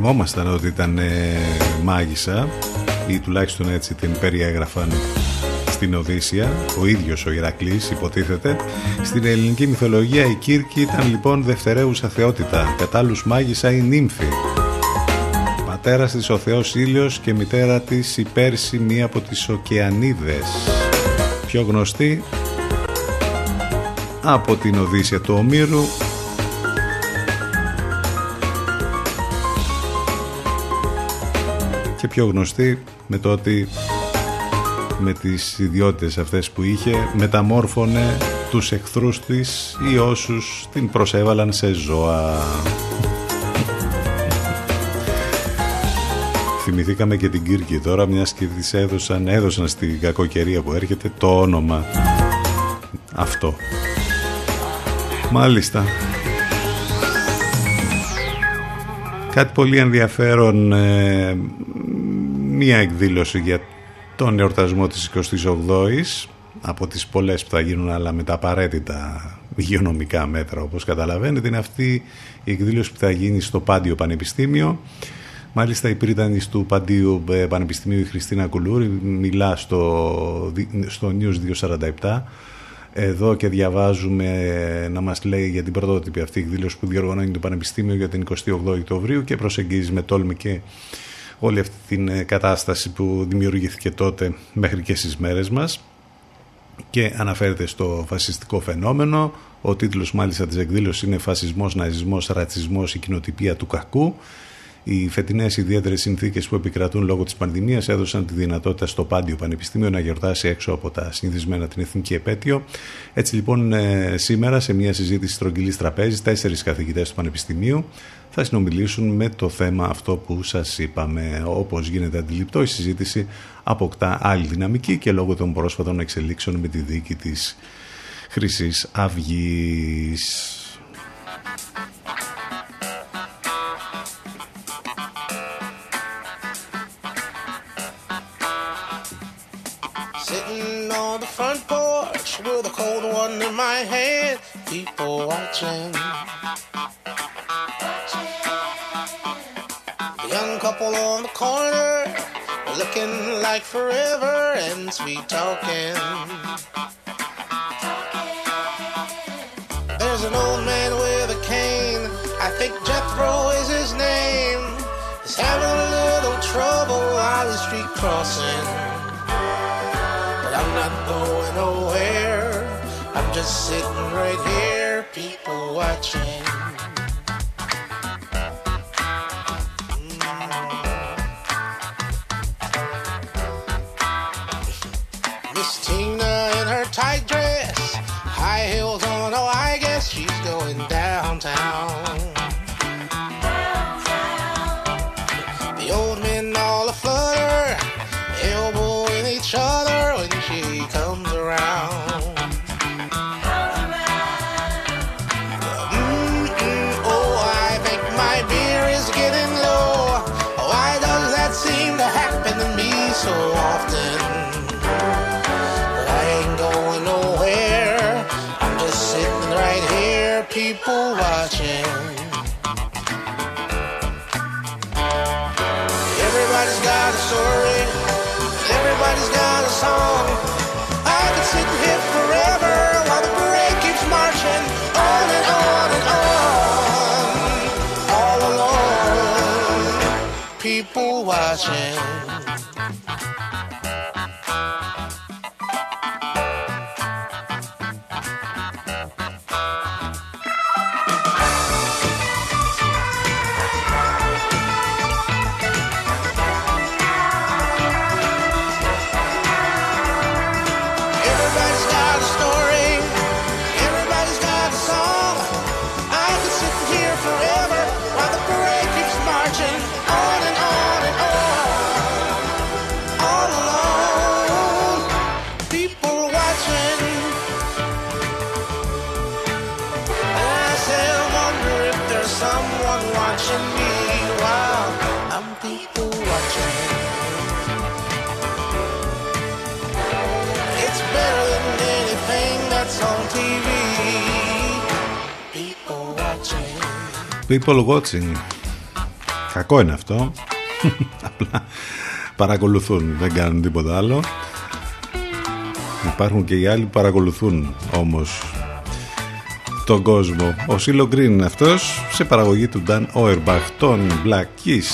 θυμόμασταν ότι ήταν ε, μάγισσα ή τουλάχιστον έτσι την περιέγραφαν στην Οδύσσια, ο ίδιος ο Ηρακλής υποτίθεται. Στην ελληνική μυθολογία η Κύρκη ήταν λοιπόν δευτερεύουσα θεότητα, κατάλληλους μάγισσα η νύμφη. Πατέρας της ο Θεός Ήλιος και μητέρα της η Πέρση μία από τις Οκεανίδες. Πιο γνωστή από την Οδύσσια του Ομήρου πιο γνωστή με το ότι με τις ιδιότητες αυτές που είχε μεταμόρφωνε τους εχθρούς της ή όσους την προσέβαλαν σε ζώα. Θυμηθήκαμε και την Κύρκη τώρα μιας και της έδωσαν, έδωσαν στην κακοκαιρία που έρχεται το όνομα αυτό. Μάλιστα. Κάτι πολύ ενδιαφέρον, ε, μία εκδήλωση για τον εορτασμό της 28ης από τις πολλές που θα γίνουν αλλά με τα απαραίτητα υγειονομικά μέτρα όπως καταλαβαίνετε είναι αυτή η εκδήλωση που θα γίνει στο Πάντιο Πανεπιστήμιο. Μάλιστα η πρίτανης του Παντίου ε, Πανεπιστημίου η Χριστίνα Κουλούρη μιλά στο, στο News 247 εδώ και διαβάζουμε ε, να μας λέει για την πρωτότυπη αυτή εκδήλωση που διοργανώνει το Πανεπιστήμιο για την 28 Οκτωβρίου και προσεγγίζει με τόλμη και όλη αυτή την ε, κατάσταση που δημιουργήθηκε τότε μέχρι και στις μέρες μας και αναφέρεται στο φασιστικό φαινόμενο. Ο τίτλος μάλιστα της εκδήλωσης είναι «Φασισμός, ναζισμός, ρατσισμός, η κοινοτυπία του κακού». Οι φετινές ιδιαίτερες συνθήκες που επικρατούν λόγω της πανδημίας έδωσαν τη δυνατότητα στο Πάντιο Πανεπιστήμιο να γιορτάσει έξω από τα συνηθισμένα την εθνική επέτειο. Έτσι λοιπόν, ε, σήμερα σε μια συζήτηση στρογγυλής τραπέζης, τέσσερις καθηγητές του Πανεπιστημίου θα συνομιλήσουν με το θέμα αυτό που σας είπαμε. Όπως γίνεται αντιληπτό, η συζήτηση αποκτά άλλη δυναμική και λόγω των πρόσφατων εξελίξεων με τη δίκη της Χρυσής Αυγής. Cold one in my hand, people watching. The young couple on the corner, looking like forever and sweet talking. There's an old man with a cane, I think Jethro is his name. He's having a little trouble on the street crossing. But I'm not going nowhere, I'm just sitting right here, people watching. Mm. Miss Tina in her tight dress, high heels on. Oh, I guess she's going downtown. Song. I could sit here forever while the parade keeps marching on and on and on. All alone, people watching. Someone watching me while I'm people watching. It's better than anything that's on TV. People watching. People watching. Κακό είναι αυτό. Απλά παρακολουθούν, δεν κάνουν τίποτα άλλο. Υπάρχουν και οι άλλοι που παρακολουθούν όμως τον κόσμο. Ο Σίλο Γκριν είναι αυτός σε παραγωγή του Dan Auerbach των Black Keys.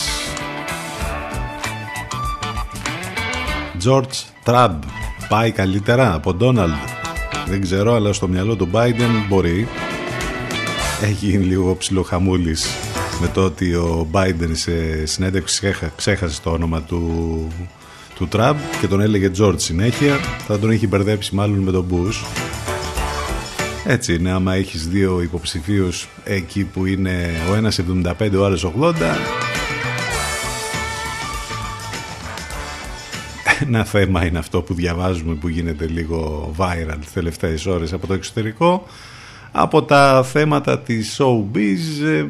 George Trabb πάει καλύτερα από Donald. Δεν ξέρω, αλλά στο μυαλό του Biden μπορεί. Έχει γίνει λίγο ψιλοχαμούλης με το ότι ο Biden σε συνέντευξη ξέχασε το όνομα του, του Τραμπ και τον έλεγε George συνέχεια. Θα τον έχει μπερδέψει μάλλον με τον Bush. Έτσι είναι, άμα έχεις δύο υποψηφίους εκεί που είναι ο ένας 75, ο άλλος 80 ένα θέμα είναι αυτό που διαβάζουμε που γίνεται λίγο viral τις τελευταίες ώρες από το εξωτερικό από τα θέματα της showbiz ε,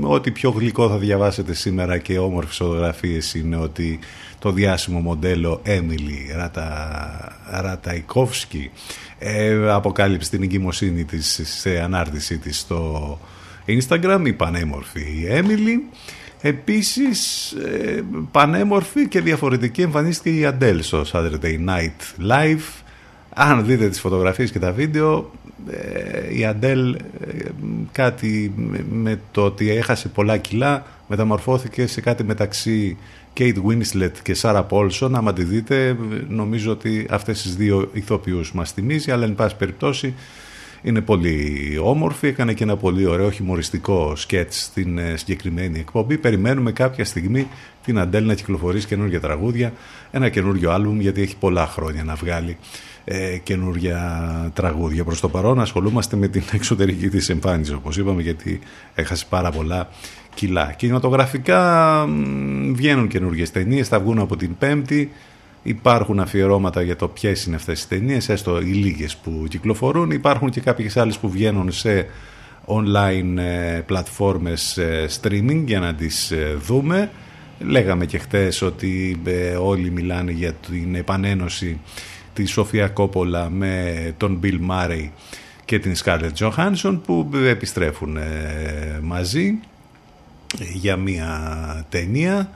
ό,τι πιο γλυκό θα διαβάσετε σήμερα και όμορφες φωτογραφίες είναι ότι το διάσημο μοντέλο Emily Ρατα, Ραταϊκόφσκι ε, αποκάλυψε την εγκυμοσύνη της σε ανάρτησή της στο Instagram η πανέμορφη Emily. Επίσης ε, πανέμορφη και διαφορετική εμφανίστηκε η Adele στο Saturday Night Live. Αν δείτε τις φωτογραφίες και τα βίντεο ε, η Αντέλ κάτι με το ότι έχασε πολλά κιλά μεταμορφώθηκε σε κάτι μεταξύ Kate Winslet και Sarah Paulson. Άμα τη δείτε νομίζω ότι αυτές τις δύο ηθοποιούς μας θυμίζει αλλά εν πάση περιπτώσει είναι πολύ όμορφη, έκανε και ένα πολύ ωραίο χιμοριστικό σκέτς στην ε, συγκεκριμένη εκπομπή. Περιμένουμε κάποια στιγμή την Αντέλ να κυκλοφορήσει καινούργια τραγούδια, ένα καινούργιο άλμπουμ γιατί έχει πολλά χρόνια να βγάλει ε, καινούργια τραγούδια. Προς το παρόν ασχολούμαστε με την εξωτερική της εμφάνιση όπως είπαμε γιατί έχασε πάρα πολλά κιλά. Κινηματογραφικά βγαίνουν καινούργιες ταινίες, θα βγουν από την Πέμπτη. Υπάρχουν αφιερώματα για το ποιες είναι αυτές οι ταινίες, έστω οι λίγες που κυκλοφορούν. Υπάρχουν και κάποιες άλλες που βγαίνουν σε online ε, πλατφόρμες ε, streaming για να τις ε, δούμε. Λέγαμε και χτες ότι όλοι μιλάνε για την επανένωση τη Σοφία Κόπολα με τον Bill Murray και την Scarlett Johansson που επιστρέφουν μαζί για μια ταινία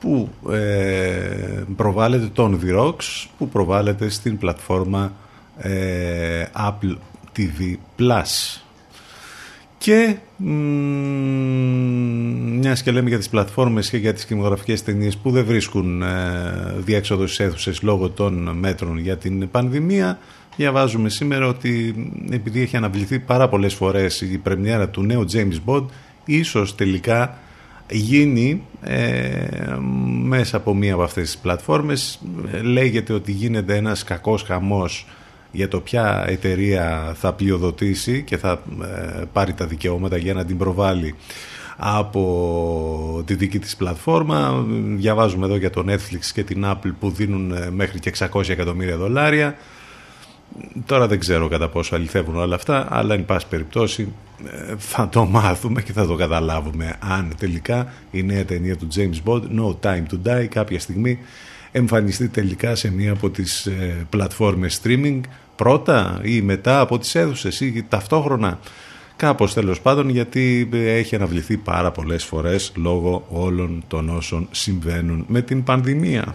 που ε, προβάλλεται τον The που προβάλλεται στην πλατφόρμα ε, Apple TV Plus. Και μιας και λέμε για τις πλατφόρμες και για τις κινηματογραφικές ταινίες που δεν βρίσκουν ε, διέξοδο στις αίθουσες λόγω των μέτρων για την πανδημία διαβάζουμε σήμερα ότι επειδή έχει αναβληθεί πάρα πολλές φορές η πρεμιέρα του νέου James Bond ίσως τελικά γίνει ε, μέσα από μία από αυτές τις πλατφόρμες. Λέγεται ότι γίνεται ένας κακός χαμός για το ποια εταιρεία θα πλειοδοτήσει και θα ε, πάρει τα δικαιώματα για να την προβάλλει από τη δική της πλατφόρμα. Διαβάζουμε εδώ για το Netflix και την Apple που δίνουν ε, μέχρι και 600 εκατομμύρια δολάρια. Τώρα δεν ξέρω κατά πόσο αληθεύουν όλα αυτά, αλλά εν πάση περιπτώσει ε, θα το μάθουμε και θα το καταλάβουμε αν τελικά η νέα ταινία του James Bond, No Time to Die, κάποια στιγμή εμφανιστεί τελικά σε μία από τις ε, πλατφόρμες streaming πρώτα ή μετά από τις έδουσες ή ταυτόχρονα κάπως τέλος πάντων γιατί ε, έχει αναβληθεί πάρα πολλές φορές λόγω όλων των όσων συμβαίνουν με την πανδημία.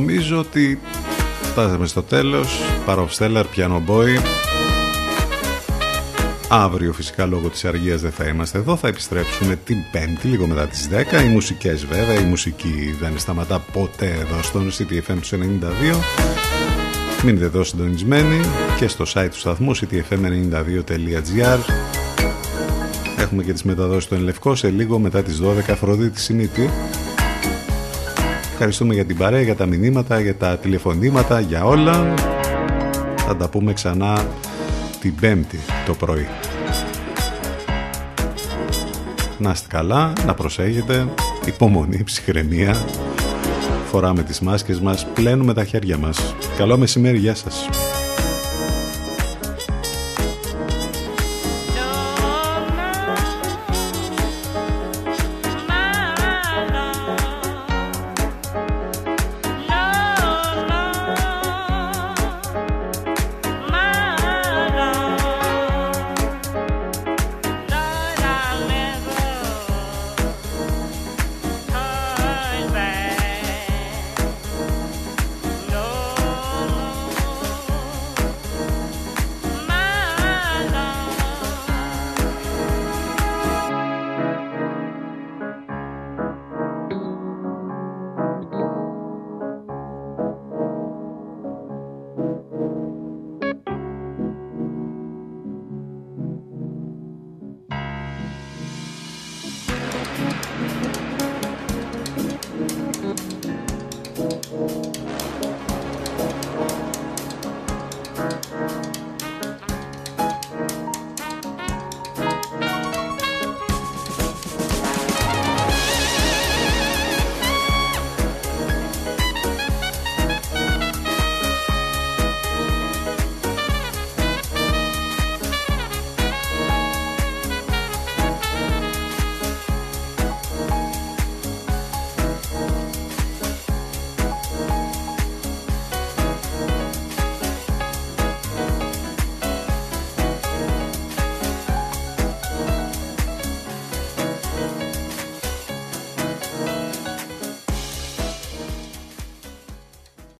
Νομίζω ότι φτάσαμε στο τέλος. Παροφστέλλαρ, Piano Boy. Αύριο φυσικά λόγω της αργίας δεν θα είμαστε εδώ. Θα επιστρέψουμε την πέμπτη λίγο μετά τις 10 Οι μουσικές βέβαια, η μουσική δεν σταματά ποτέ εδώ στον CTFM του 92 Μείνετε εδώ συντονισμένοι. Και στο site του σταθμού ctfm92.gr Έχουμε και τις μεταδόσεις του Ενλευκό σε λίγο μετά τις 12 Αφροδίτη Σιμίτη Ευχαριστούμε για την παρέα, για τα μηνύματα, για τα τηλεφωνήματα, για όλα. Θα τα πούμε ξανά την Πέμπτη το πρωί. Να είστε καλά, να προσέχετε, υπομονή, ψυχραιμία. Φοράμε τις μάσκες μας, πλένουμε τα χέρια μας. Καλό μεσημέρι, γεια σας.